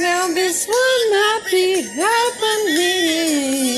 Now this would not be happening.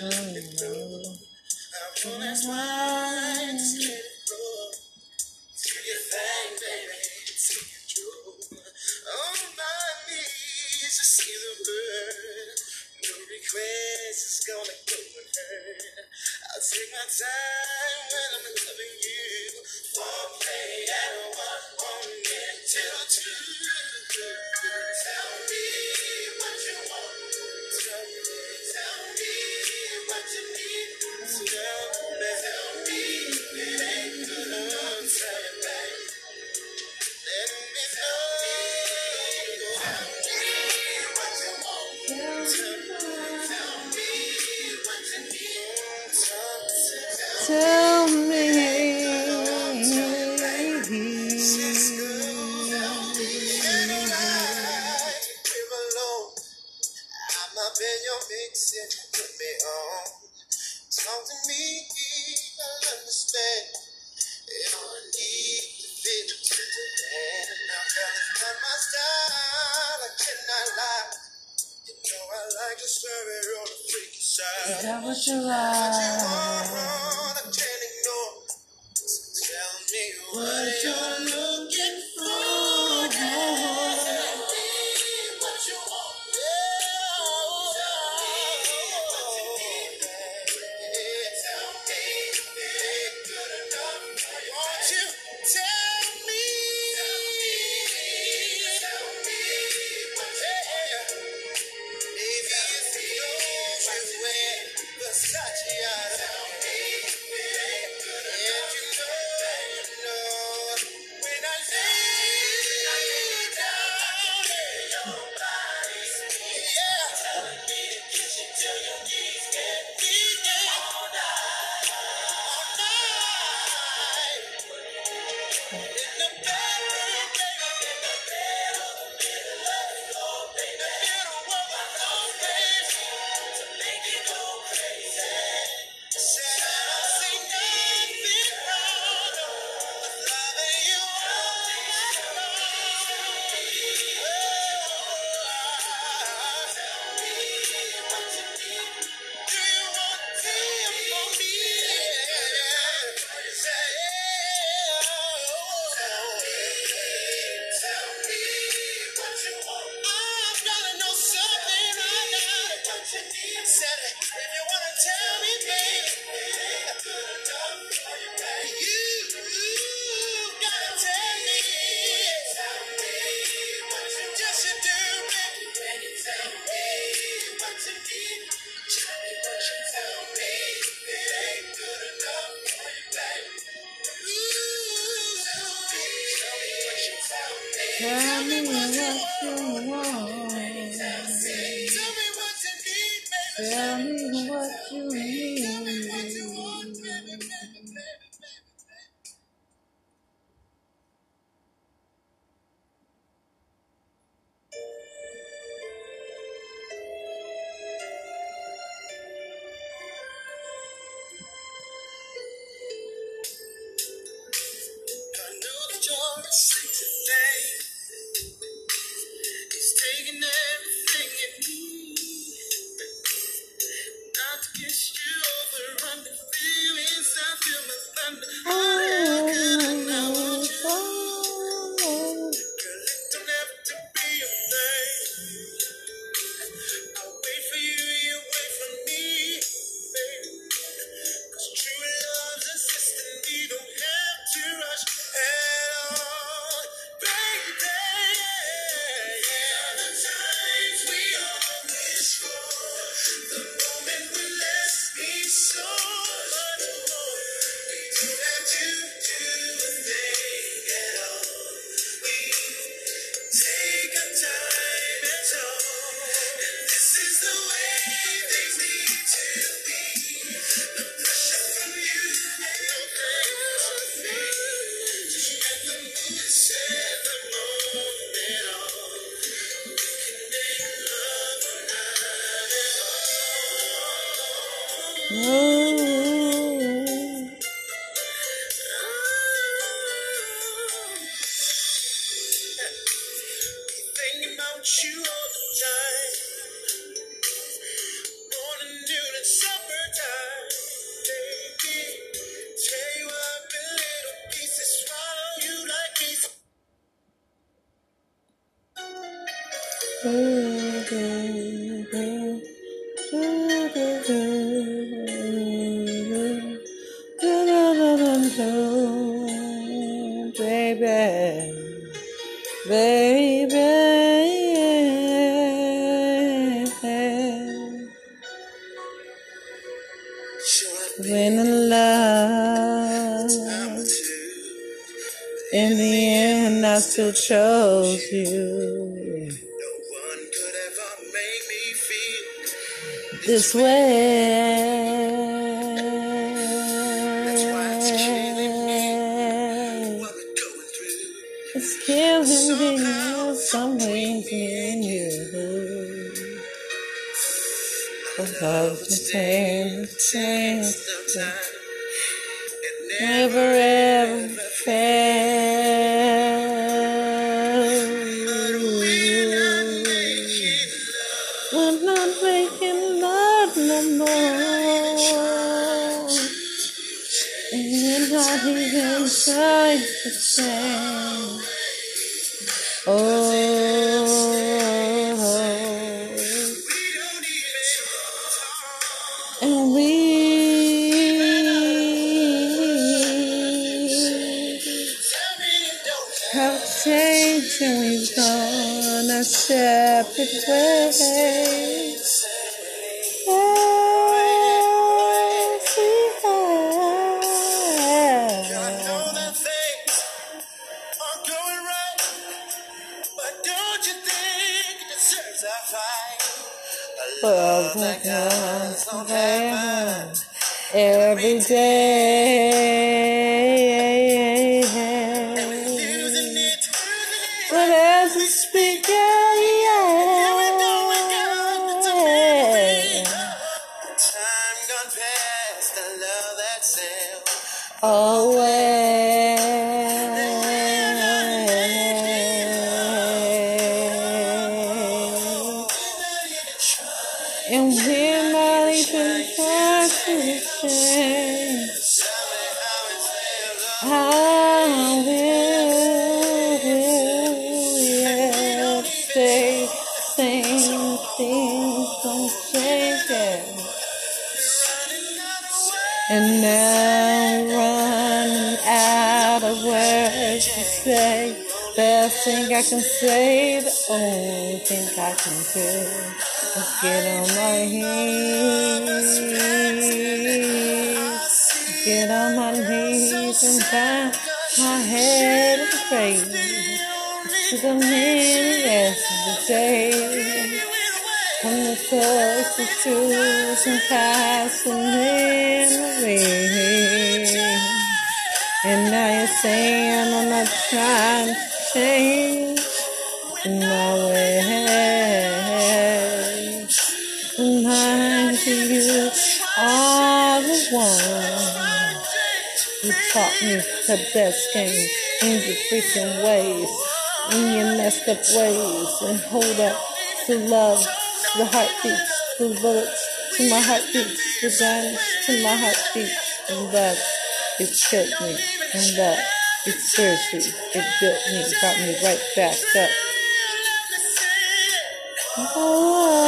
I'll side. that I see today. You all the time. Morning, noon, and. Baby, tell you I've been little pieces, swallow you like pieces. Baby, We're not making love no more. And not even trying to say. Oh, and we have changed and we've gone our separate ways. To change will yeah, stay same things change. And now running out of words to say. Best thing I can say, the only thing I can do is get on my knees. Get on my knees and bow my head and pray to the many rest of the day. From the truths and past the memory. And now you're saying I'm not trying to change my ways. The best game in your freaking ways, in your messed up ways, and hold up to love, to the heartbeats, to the bullets, to my heartbeats, the diamonds, to my heartbeats, and that it killed me, and that it seriously, it built me, got me right back up. Oh,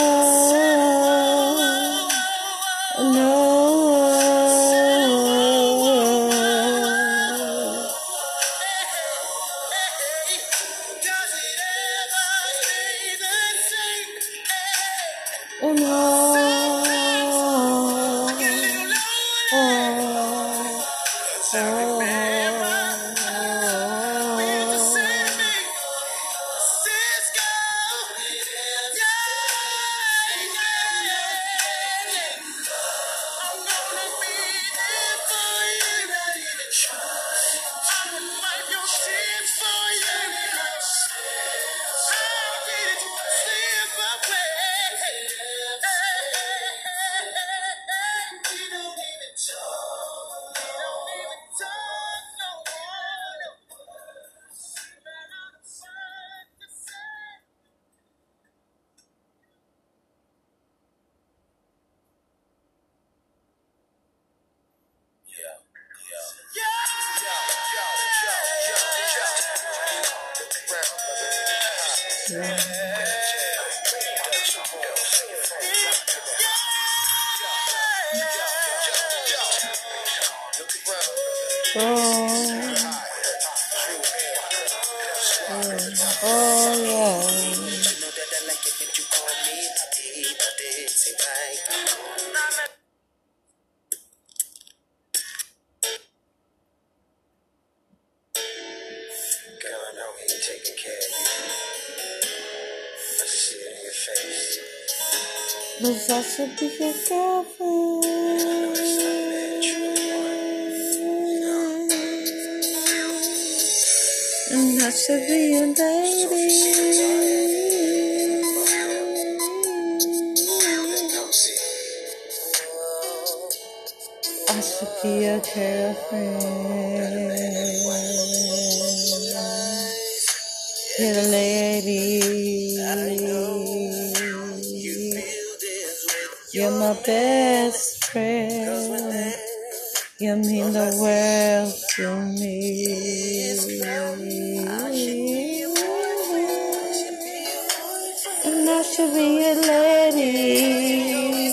Oh. Mas já sobreviver. And I should be in. desperate, you mean the world to me. And I should be a lady.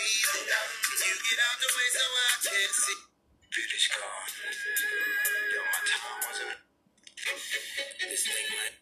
You get out the way so I can see? British gone. Yo, my time wasn't. This thing might.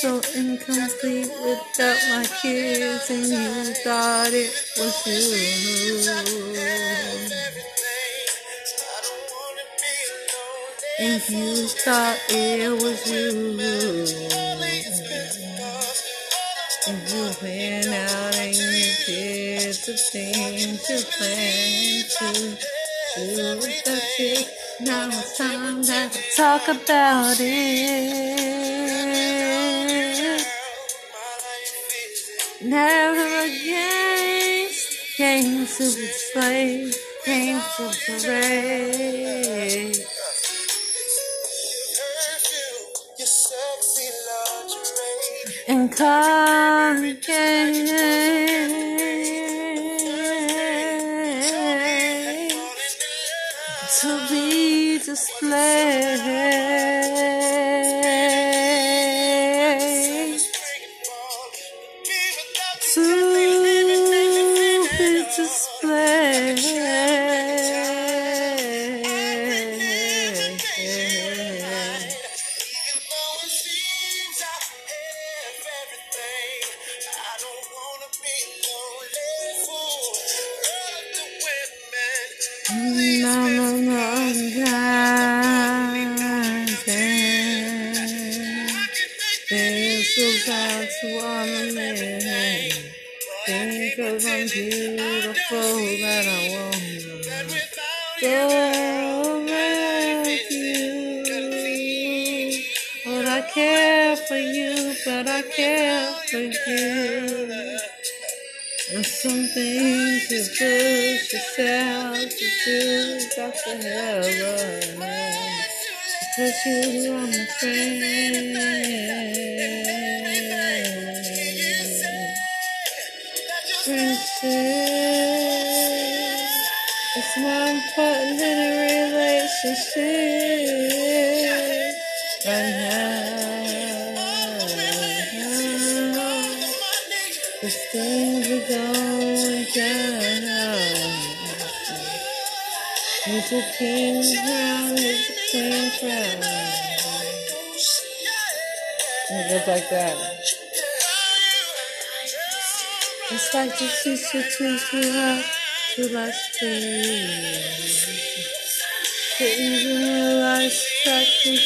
So incomplete without my kids, and you thought it was you. And you thought it was you. And you went out and you did the thing to plan to do the thing. Now it's time to talk about it. Never again. Games to be played, games to parade. And congregate to be displayed care for you, but I care for you. There's some things you push yourself to do, Dr. Heaven. Because you are my friend. Friendship. It's more important than a relationship. He's a king crown, he's a queen crown. It goes like that. It's like the sister to her to last days. Didn't even realize that was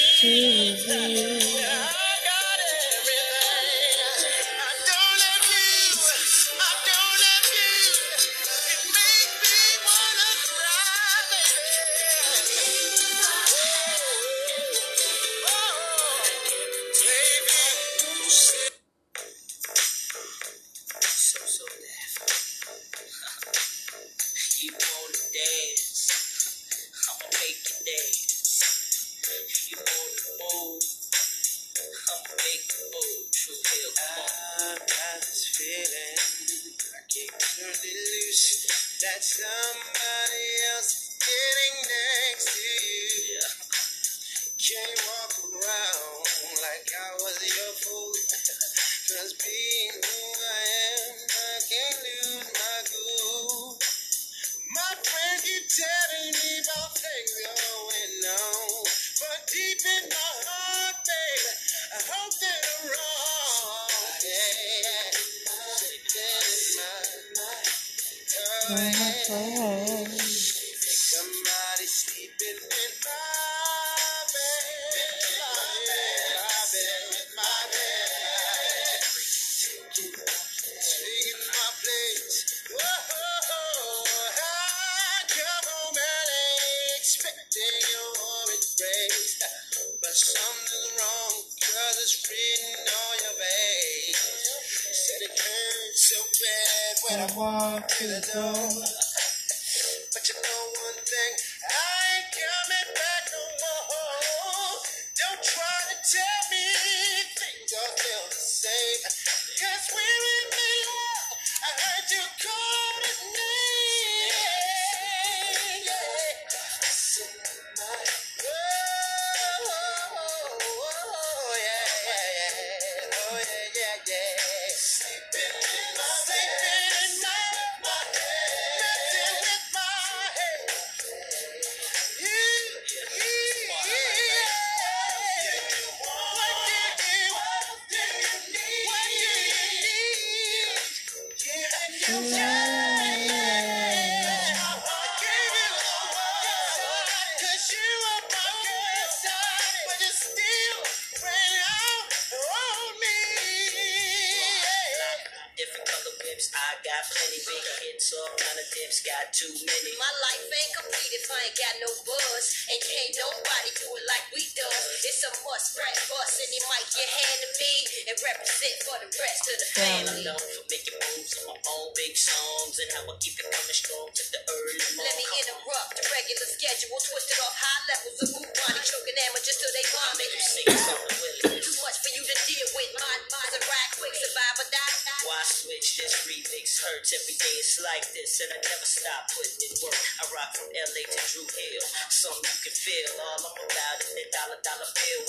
when I walk through the door. just the early morning. Let me interrupt the regular schedule, twisted off high levels of bubonic, choking amateurs till they vomit. You see something with it. Too much for you to deal with. My mind's a ride quick, survive or die. die. Why switch this remix? Hurts every day, it's like this, and I never stop putting in work. I rock from LA to Drew Hill. Something you can feel. All I'm about is that dollar, dollar bill.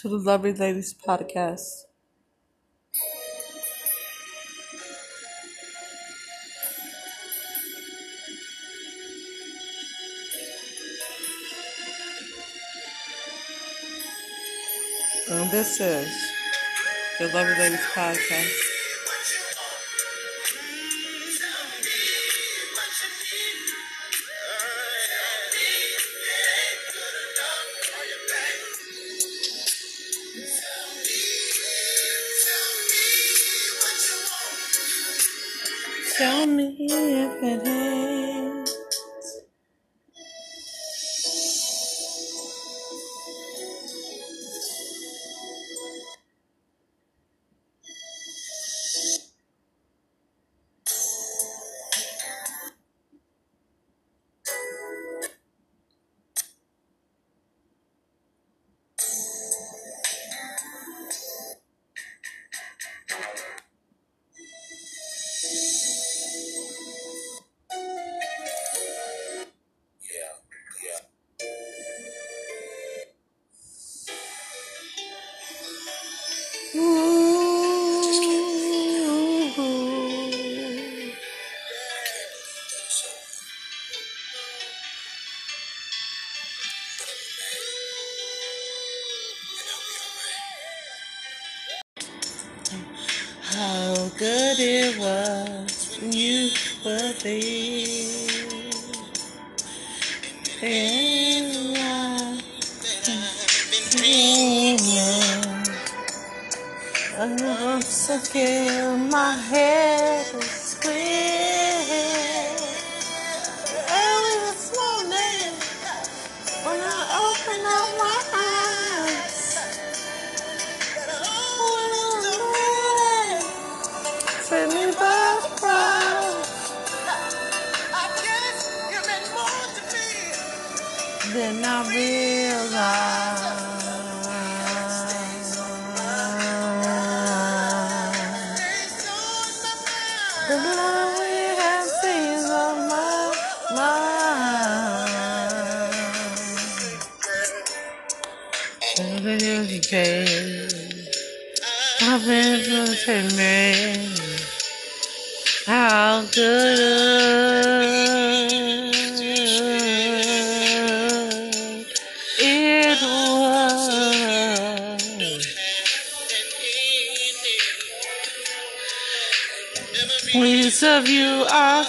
to the Lovely Ladies podcast. And this is the Lovely Ladies podcast. I've been for man How good it was. We serve you are.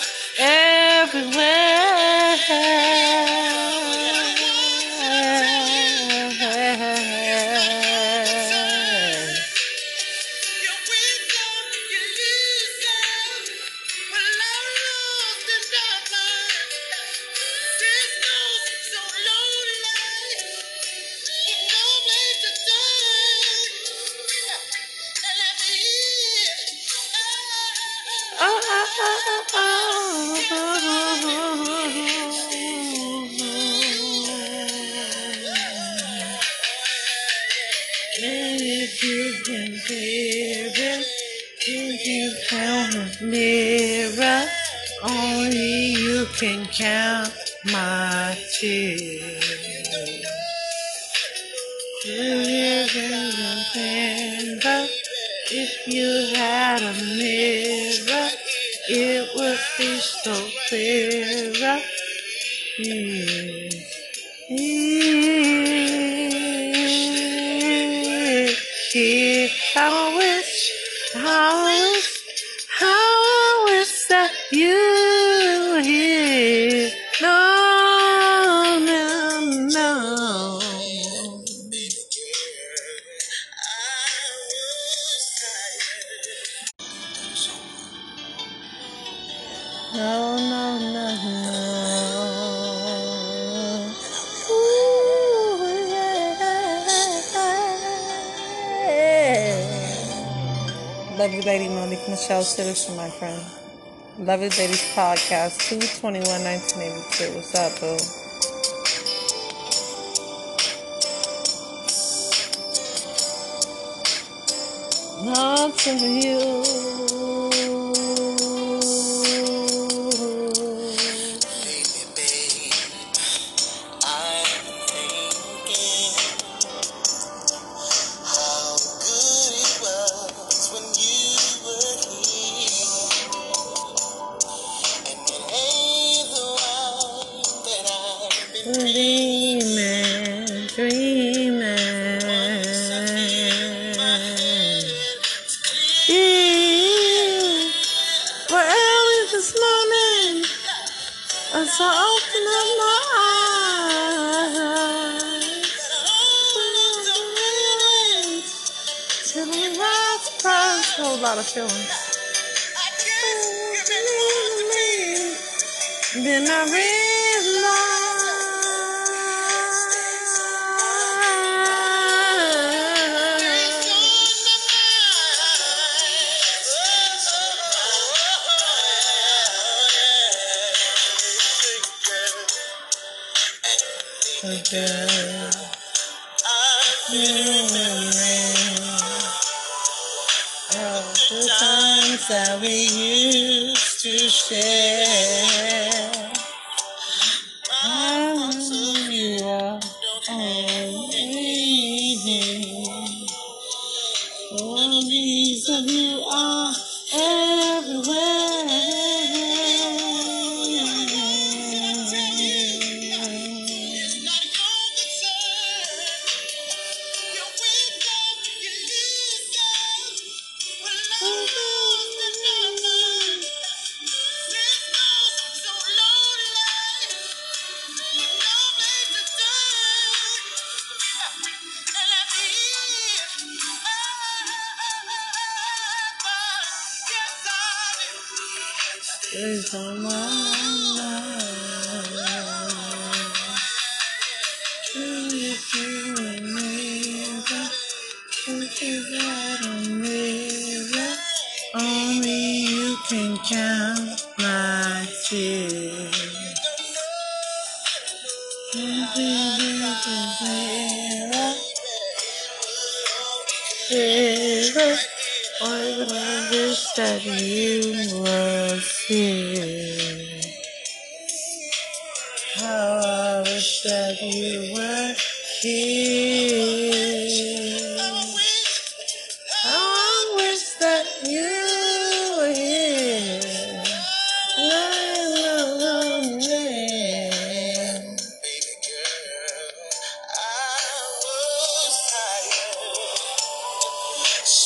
December. If you had a mirror, it would be so clearer. Mm. Michelle Citizen, my friend. Lovely Ladies Podcast, 221 1982. What's up, boo? Not to you.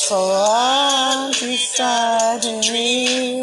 For I'm deciding.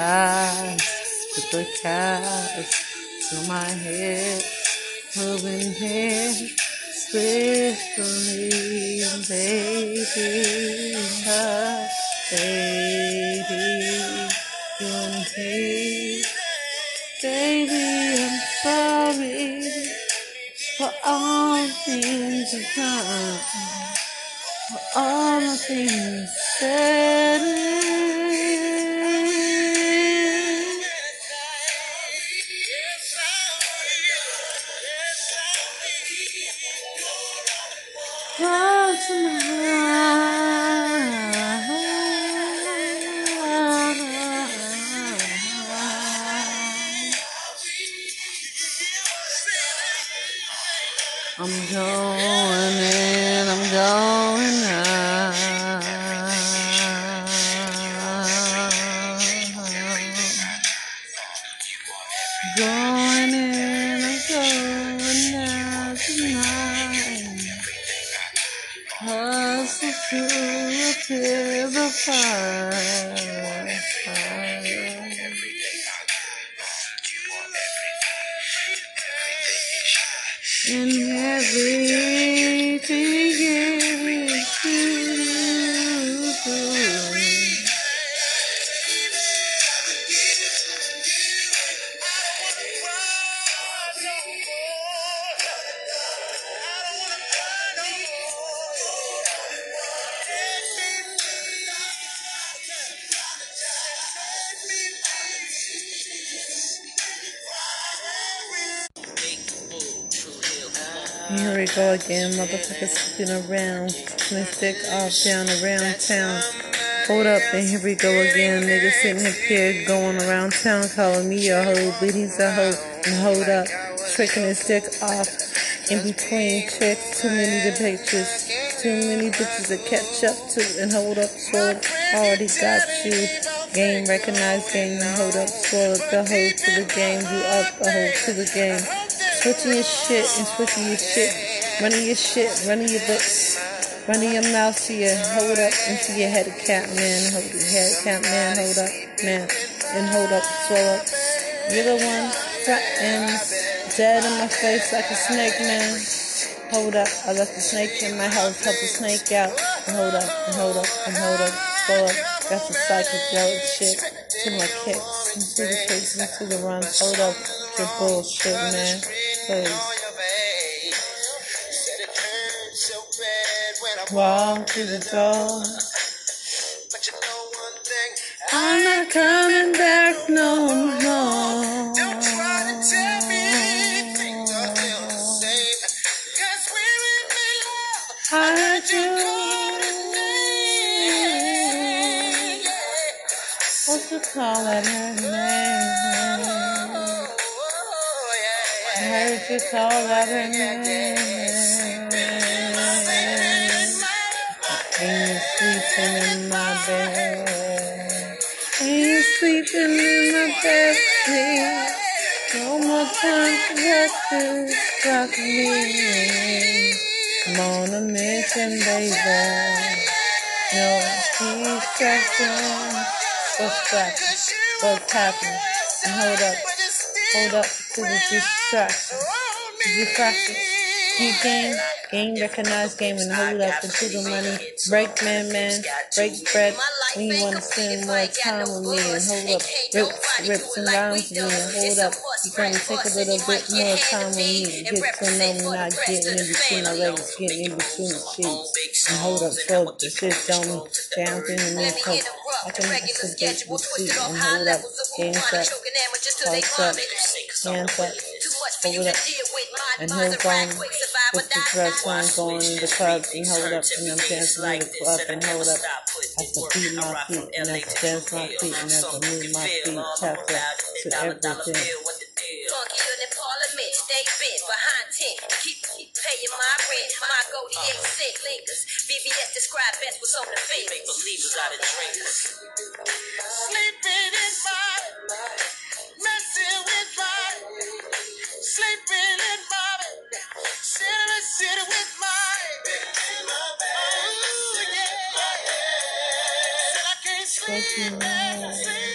skies, with the clouds to my head, moving here swiftly, baby, my baby, you and me, baby, I'm sorry for all the things I've done, for all the things said. And everything again, motherfuckers sticking around. They stick off down around town. Hold up, and here we go again. Niggas sitting up here going around town calling me a hoe, but he's a hoe. And hold up, tricking his dick off in between chicks. Too many the pictures, too many bitches to catch up to. And hold up, up, already got you. Game recognized game, and hold up, up the hoe to the game. You up the hoe to the game. Switching your shit and switching your shit. Running your shit, running your lips. Running your mouth to your hold up into your head cap man. Hold your head man, hold up, man. And hold up, swell up. You're the one threatened, dead in my face like a snake man. Hold up, I left the snake in my house, help the snake out. And hold up, and hold up, and hold up, swell up. Got the psychedelic shit to my kicks, into the kicks, into the runs. Hold up, your bullshit, man. Please. Walk through the door. But you know one thing, I'm not coming back no more. don't try to tell me things are still the same. Cause we made love, I heard you. What you call that her name? I heard you call that her name. Sleeping in my bed? Ain't sleeping in my bed, please? No more time to let this rock me. I'm on a mission, baby. No distraction. What's happening? What's happening? And hold up, hold up to the distraction. Distraction. Keep game, game recognized game and hold up the money. Break man, man, break bread. When you wanna spend more time with me and hold up, rips, rips and rounds with me and hold up. You gonna take a little bit more time with me. and Get to know me, not getting in between my legs, getting in between the sheets. And hold up, throw the shit down me, down in the so I can make a date with sweet and hold up, hands up, pulse up, hands up, hold up, and heels on, with the dress on, going in the club and hold up, and I'm dancing in the club and hold up. I have to beat my feet and I have to dance my feet and I have to move my feet, tap up to everything. Funkier than Parliament, stay bent behind tent. Keep, keep paying my rent. My goldie eight cent lingers. BBS describe best what's on the fingers. Make believers out of drinkers. Sleeping in my, messing with my, sleeping in my, city, city with. Ooh, yeah, yeah. Said I can't sleep, in sleep